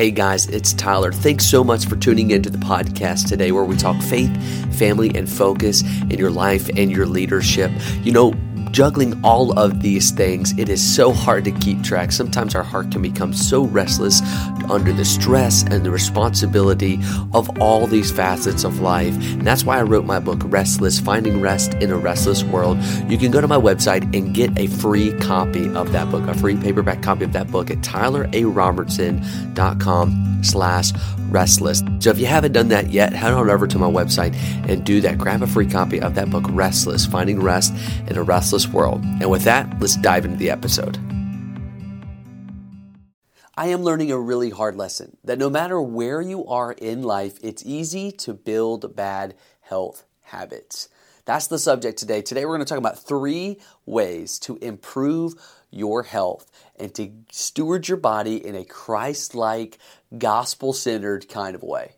Hey guys, it's Tyler. Thanks so much for tuning into the podcast today where we talk faith, family, and focus in your life and your leadership. You know, juggling all of these things, it is so hard to keep track. Sometimes our heart can become so restless under the stress and the responsibility of all these facets of life. And that's why I wrote my book, Restless Finding Rest in a Restless World. You can go to my website and get a free copy of that book, a free paperback copy of that book at tylerarobertson.com slash restless. So if you haven't done that yet, head on over to my website and do that. Grab a free copy of that book, Restless, Finding Rest in a Restless World. And with that, let's dive into the episode. I am learning a really hard lesson that no matter where you are in life, it's easy to build bad health habits. That's the subject today. Today, we're going to talk about three ways to improve your health and to steward your body in a Christ like, gospel centered kind of way.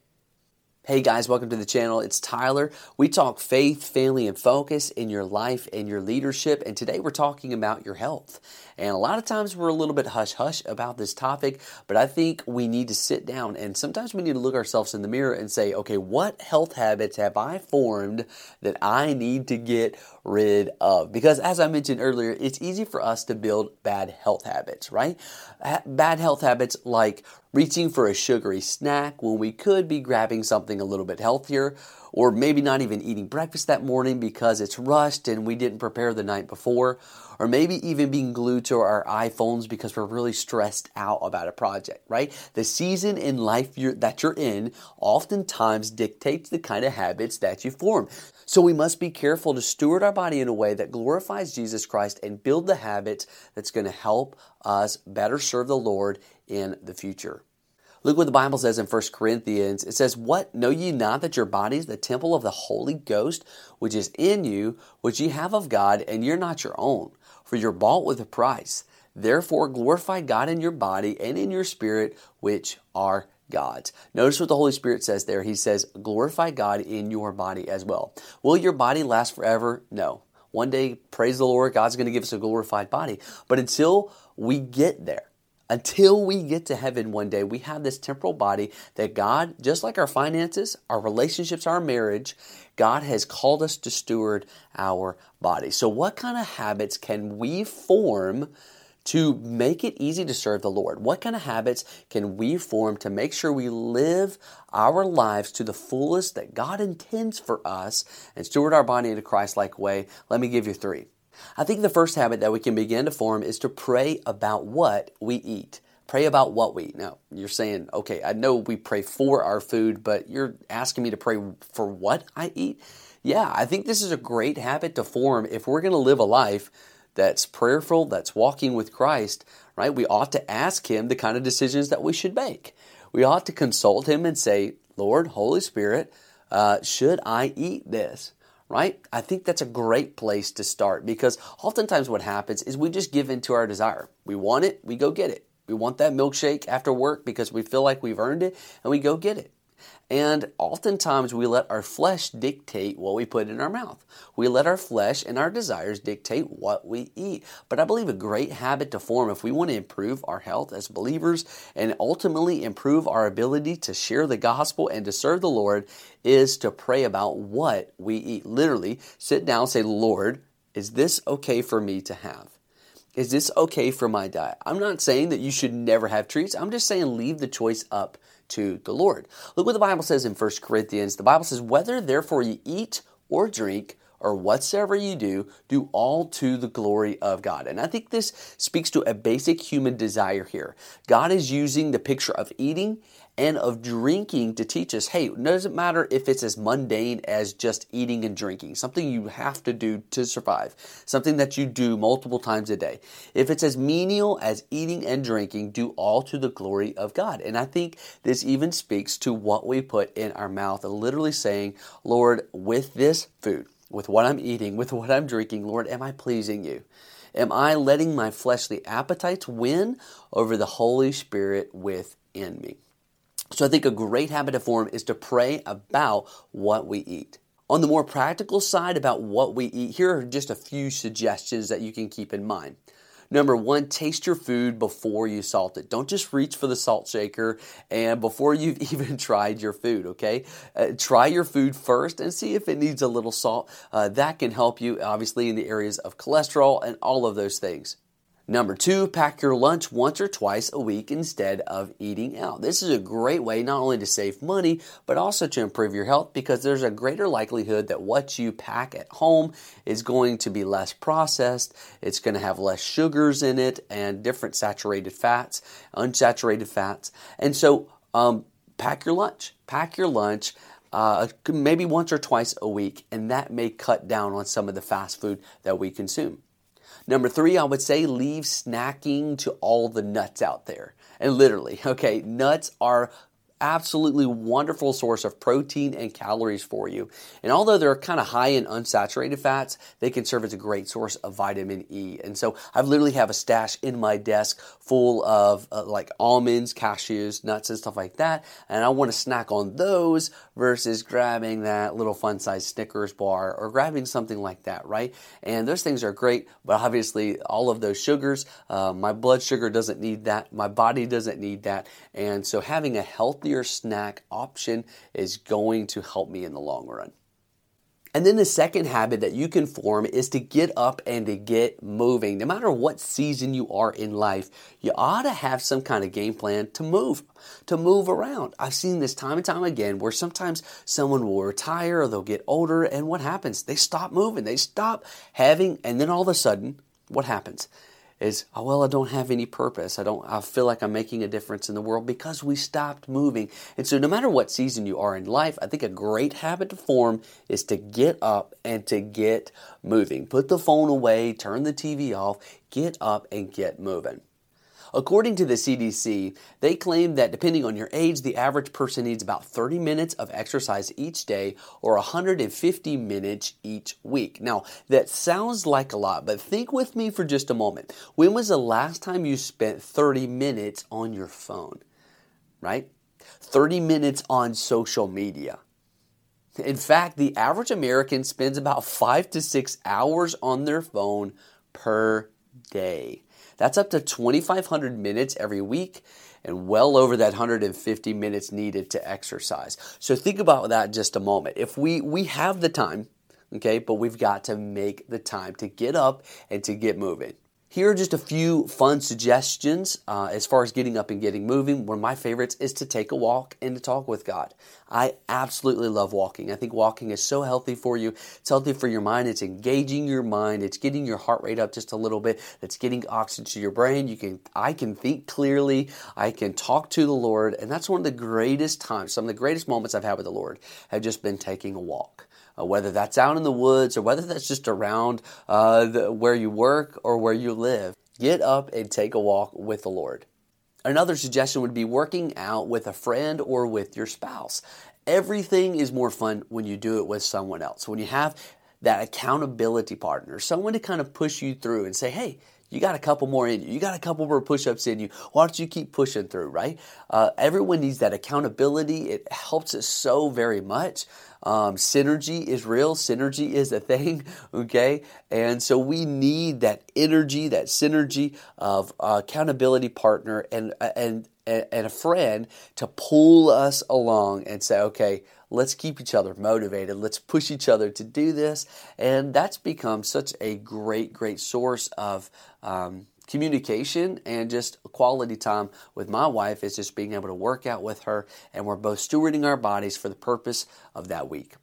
Hey guys, welcome to the channel. It's Tyler. We talk faith, family, and focus in your life and your leadership. And today we're talking about your health. And a lot of times we're a little bit hush hush about this topic, but I think we need to sit down and sometimes we need to look ourselves in the mirror and say, okay, what health habits have I formed that I need to get rid of? Because as I mentioned earlier, it's easy for us to build bad health habits, right? Bad health habits like reaching for a sugary snack when we could be grabbing something a little bit healthier, or maybe not even eating breakfast that morning because it's rushed and we didn't prepare the night before, or maybe even being glued to our iPhones because we're really stressed out about a project, right? The season in life you're, that you're in oftentimes dictates the kind of habits that you form. So we must be careful to steward our body in a way that glorifies Jesus Christ and build the habits that's going to help us better serve the Lord in the future. Look what the Bible says in 1 Corinthians. It says, What? Know ye not that your body is the temple of the Holy Ghost, which is in you, which ye have of God, and you're not your own? For you're bought with a price. Therefore glorify God in your body and in your spirit, which are God's. Notice what the Holy Spirit says there. He says, Glorify God in your body as well. Will your body last forever? No. One day, praise the Lord, God's going to give us a glorified body. But until we get there, until we get to heaven one day, we have this temporal body that God, just like our finances, our relationships, our marriage, God has called us to steward our body. So, what kind of habits can we form to make it easy to serve the Lord? What kind of habits can we form to make sure we live our lives to the fullest that God intends for us and steward our body in a Christ like way? Let me give you three. I think the first habit that we can begin to form is to pray about what we eat. Pray about what we eat. Now, you're saying, okay, I know we pray for our food, but you're asking me to pray for what I eat? Yeah, I think this is a great habit to form if we're going to live a life that's prayerful, that's walking with Christ, right? We ought to ask Him the kind of decisions that we should make. We ought to consult Him and say, Lord, Holy Spirit, uh, should I eat this? Right? I think that's a great place to start because oftentimes what happens is we just give in to our desire. We want it, we go get it. We want that milkshake after work because we feel like we've earned it and we go get it. And oftentimes we let our flesh dictate what we put in our mouth. We let our flesh and our desires dictate what we eat. But I believe a great habit to form if we want to improve our health as believers and ultimately improve our ability to share the gospel and to serve the Lord is to pray about what we eat. Literally, sit down say, Lord, is this okay for me to have? Is this okay for my diet? I'm not saying that you should never have treats. I'm just saying leave the choice up to the Lord. Look what the Bible says in 1 Corinthians. The Bible says, Whether therefore you eat or drink, or whatsoever you do, do all to the glory of God. And I think this speaks to a basic human desire here. God is using the picture of eating and of drinking to teach us hey, it doesn't matter if it's as mundane as just eating and drinking, something you have to do to survive, something that you do multiple times a day. If it's as menial as eating and drinking, do all to the glory of God. And I think this even speaks to what we put in our mouth, literally saying, Lord, with this food, with what I'm eating, with what I'm drinking, Lord, am I pleasing you? Am I letting my fleshly appetites win over the Holy Spirit within me? So I think a great habit to form is to pray about what we eat. On the more practical side about what we eat, here are just a few suggestions that you can keep in mind. Number one, taste your food before you salt it. Don't just reach for the salt shaker and before you've even tried your food, okay? Uh, try your food first and see if it needs a little salt. Uh, that can help you, obviously, in the areas of cholesterol and all of those things. Number two, pack your lunch once or twice a week instead of eating out. This is a great way not only to save money, but also to improve your health because there's a greater likelihood that what you pack at home is going to be less processed. It's going to have less sugars in it and different saturated fats, unsaturated fats. And so, um, pack your lunch. Pack your lunch. Uh, maybe once or twice a week, and that may cut down on some of the fast food that we consume. Number three, I would say leave snacking to all the nuts out there. And literally, okay, nuts are absolutely wonderful source of protein and calories for you. And although they're kind of high in unsaturated fats, they can serve as a great source of vitamin E. And so I literally have a stash in my desk full of uh, like almonds, cashews, nuts, and stuff like that. And I want to snack on those versus grabbing that little fun size Snickers bar or grabbing something like that, right? And those things are great, but obviously all of those sugars, uh, my blood sugar doesn't need that, my body doesn't need that. And so having a healthy healthier snack option is going to help me in the long run. And then the second habit that you can form is to get up and to get moving. No matter what season you are in life, you ought to have some kind of game plan to move, to move around. I've seen this time and time again where sometimes someone will retire or they'll get older and what happens? They stop moving. They stop having, and then all of a sudden, what happens? Is oh, well i don't have any purpose. I don't i feel like i'm making a difference in the world because we stopped moving. And so no matter what season you are in life i think a great habit to form is to get up and to get moving. Put the phone away turn the tv off get up and get moving According to the CDC, they claim that depending on your age, the average person needs about 30 minutes of exercise each day or 150 minutes each week. Now, that sounds like a lot, but think with me for just a moment. When was the last time you spent 30 minutes on your phone? Right? 30 minutes on social media. In fact, the average American spends about five to six hours on their phone per day. That's up to 2,500 minutes every week and well over that 150 minutes needed to exercise. So think about that just a moment. If we, we have the time, okay, but we've got to make the time to get up and to get moving. Here are just a few fun suggestions uh, as far as getting up and getting moving. One of my favorites is to take a walk and to talk with God. I absolutely love walking. I think walking is so healthy for you. It's healthy for your mind. It's engaging your mind. It's getting your heart rate up just a little bit. It's getting oxygen to your brain. You can, I can think clearly. I can talk to the Lord, and that's one of the greatest times. Some of the greatest moments I've had with the Lord have just been taking a walk uh, whether that's out in the woods or whether that's just around uh, the, where you work or where you live. Get up and take a walk with the Lord. Another suggestion would be working out with a friend or with your spouse. Everything is more fun when you do it with someone else. When you have that accountability partner, someone to kind of push you through and say, hey, you got a couple more in you. You got a couple more push ups in you. Why don't you keep pushing through, right? Uh, everyone needs that accountability. It helps us so very much. Um, synergy is real. Synergy is a thing, okay? And so we need that energy, that synergy of uh, accountability partner and, and, and a friend to pull us along and say, okay, let's keep each other motivated. Let's push each other to do this. And that's become such a great, great source of um, communication and just quality time with my wife is just being able to work out with her. And we're both stewarding our bodies for the purpose of that week.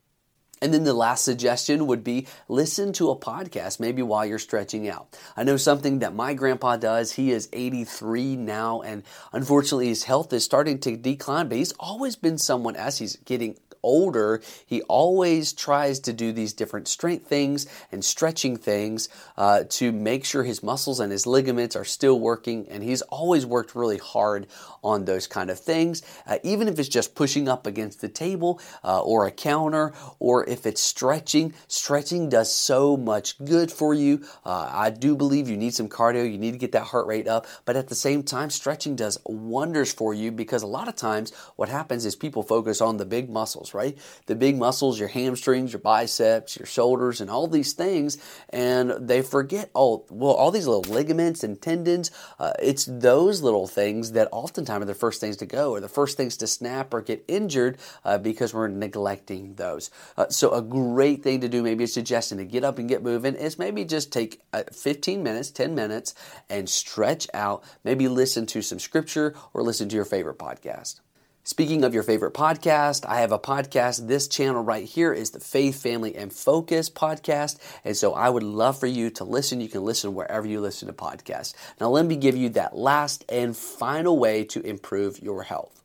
And then the last suggestion would be listen to a podcast, maybe while you're stretching out. I know something that my grandpa does. He is 83 now, and unfortunately, his health is starting to decline, but he's always been someone as he's getting older, he always tries to do these different strength things and stretching things uh, to make sure his muscles and his ligaments are still working. And he's always worked really hard on those kind of things, uh, even if it's just pushing up against the table uh, or a counter, or if it's stretching. Stretching does so much good for you. Uh, I do believe you need some cardio, you need to get that heart rate up, but at the same time, stretching does wonders for you because a lot of times what happens is people focus on the big muscles muscles, right? The big muscles, your hamstrings, your biceps, your shoulders, and all these things. And they forget, oh, well, all these little ligaments and tendons, uh, it's those little things that oftentimes are the first things to go or the first things to snap or get injured uh, because we're neglecting those. Uh, so, a great thing to do, maybe a suggestion to get up and get moving, is maybe just take uh, 15 minutes, 10 minutes, and stretch out. Maybe listen to some scripture or listen to your favorite podcast. Speaking of your favorite podcast, I have a podcast. This channel right here is the Faith, Family, and Focus podcast. And so I would love for you to listen. You can listen wherever you listen to podcasts. Now, let me give you that last and final way to improve your health.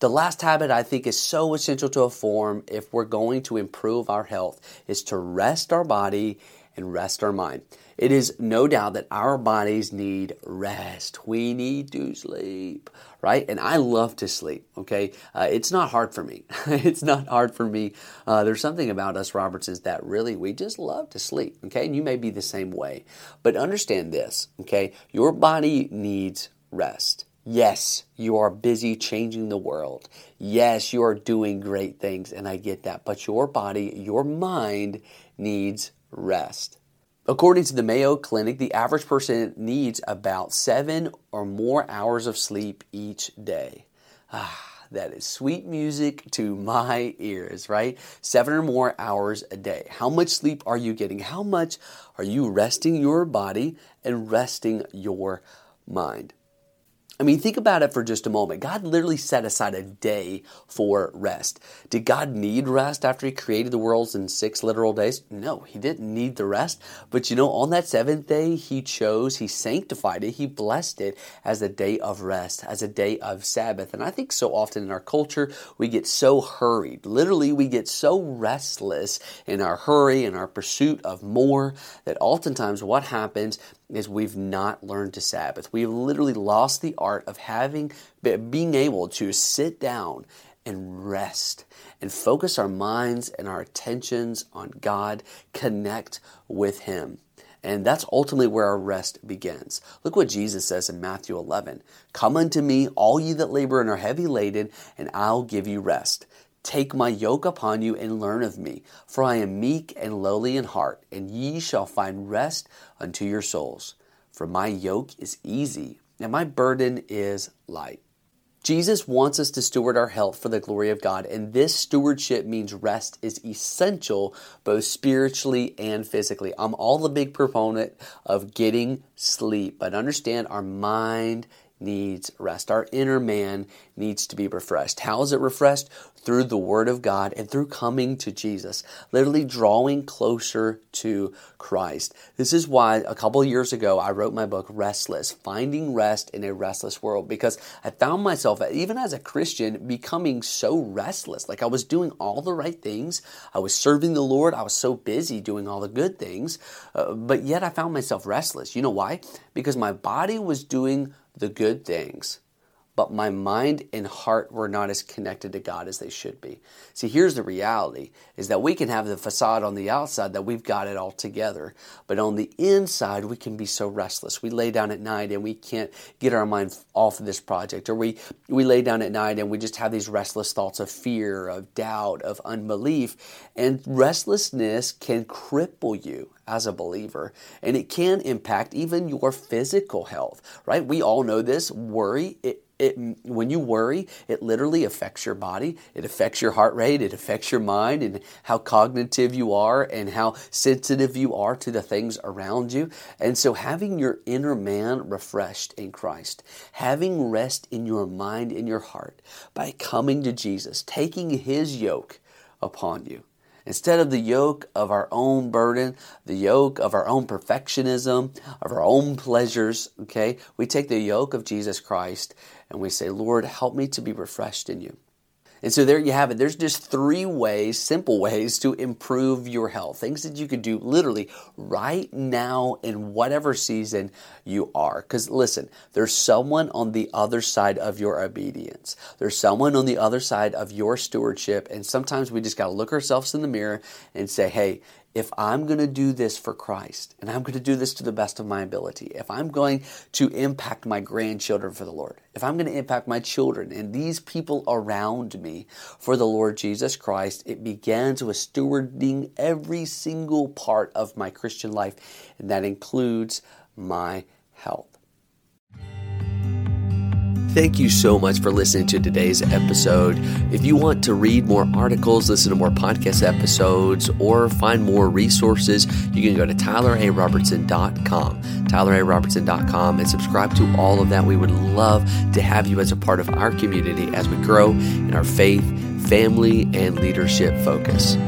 The last habit I think is so essential to a form if we're going to improve our health is to rest our body and rest our mind. It is no doubt that our bodies need rest. We need to sleep, right? And I love to sleep, okay? Uh, it's not hard for me. it's not hard for me. Uh, there's something about us Robertsons that really we just love to sleep, okay? And you may be the same way. But understand this, okay? Your body needs rest. Yes, you are busy changing the world. Yes, you are doing great things, and I get that. But your body, your mind needs rest. According to the Mayo Clinic, the average person needs about seven or more hours of sleep each day. Ah, that is sweet music to my ears, right? Seven or more hours a day. How much sleep are you getting? How much are you resting your body and resting your mind? I mean, think about it for just a moment. God literally set aside a day for rest. Did God need rest after He created the worlds in six literal days? No, He didn't need the rest. But you know, on that seventh day, He chose, He sanctified it, He blessed it as a day of rest, as a day of Sabbath. And I think so often in our culture, we get so hurried. Literally, we get so restless in our hurry and our pursuit of more that oftentimes what happens is we've not learned to Sabbath. We've literally lost the art of having, being able to sit down and rest and focus our minds and our attentions on God, connect with Him. And that's ultimately where our rest begins. Look what Jesus says in Matthew 11 Come unto me, all ye that labor and are heavy laden, and I'll give you rest. Take my yoke upon you and learn of me, for I am meek and lowly in heart, and ye shall find rest unto your souls. For my yoke is easy, and my burden is light. Jesus wants us to steward our health for the glory of God, and this stewardship means rest is essential both spiritually and physically. I'm all the big proponent of getting sleep, but understand our mind needs rest. Our inner man needs to be refreshed. How is it refreshed? Through the Word of God and through coming to Jesus, literally drawing closer to Christ. This is why a couple years ago I wrote my book, Restless Finding Rest in a Restless World, because I found myself, even as a Christian, becoming so restless. Like I was doing all the right things, I was serving the Lord, I was so busy doing all the good things, uh, but yet I found myself restless. You know why? Because my body was doing the good things, but my mind and heart were not as connected to God as they should be. See, here's the reality is that we can have the facade on the outside that we've got it all together, but on the inside we can be so restless. We lay down at night and we can't get our mind off of this project or we we lay down at night and we just have these restless thoughts of fear, of doubt, of unbelief, and restlessness can cripple you as a believer and it can impact even your physical health right we all know this worry it, it, when you worry, it literally affects your body. It affects your heart rate. It affects your mind and how cognitive you are and how sensitive you are to the things around you. And so, having your inner man refreshed in Christ, having rest in your mind and your heart by coming to Jesus, taking his yoke upon you. Instead of the yoke of our own burden, the yoke of our own perfectionism, of our own pleasures, okay, we take the yoke of Jesus Christ and we say, Lord, help me to be refreshed in you. And so there you have it. There's just three ways, simple ways to improve your health. Things that you could do literally right now in whatever season you are. Because listen, there's someone on the other side of your obedience. There's someone on the other side of your stewardship. And sometimes we just got to look ourselves in the mirror and say, hey, if I'm going to do this for Christ, and I'm going to do this to the best of my ability, if I'm going to impact my grandchildren for the Lord, if I'm going to impact my children and these people around me for the Lord Jesus Christ, it begins with stewarding every single part of my Christian life, and that includes my health. Thank you so much for listening to today's episode. If you want to read more articles, listen to more podcast episodes, or find more resources, you can go to tylerarobertson.com, tylerarobertson.com, and subscribe to all of that. We would love to have you as a part of our community as we grow in our faith, family, and leadership focus.